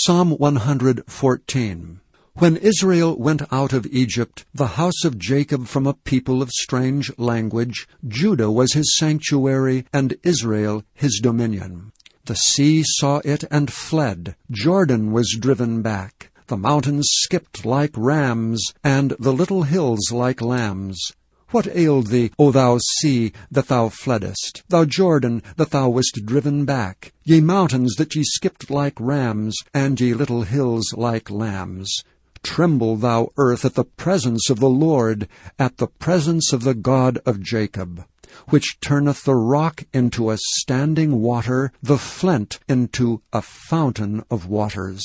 Psalm 114 When Israel went out of Egypt, the house of Jacob from a people of strange language, Judah was his sanctuary, and Israel his dominion. The sea saw it and fled. Jordan was driven back. The mountains skipped like rams, and the little hills like lambs. What ailed thee, O thou sea, that thou fleddest? Thou Jordan, that thou wast driven back? Ye mountains, that ye skipped like rams, and ye little hills like lambs? Tremble, thou earth, at the presence of the Lord, at the presence of the God of Jacob, which turneth the rock into a standing water, the flint into a fountain of waters.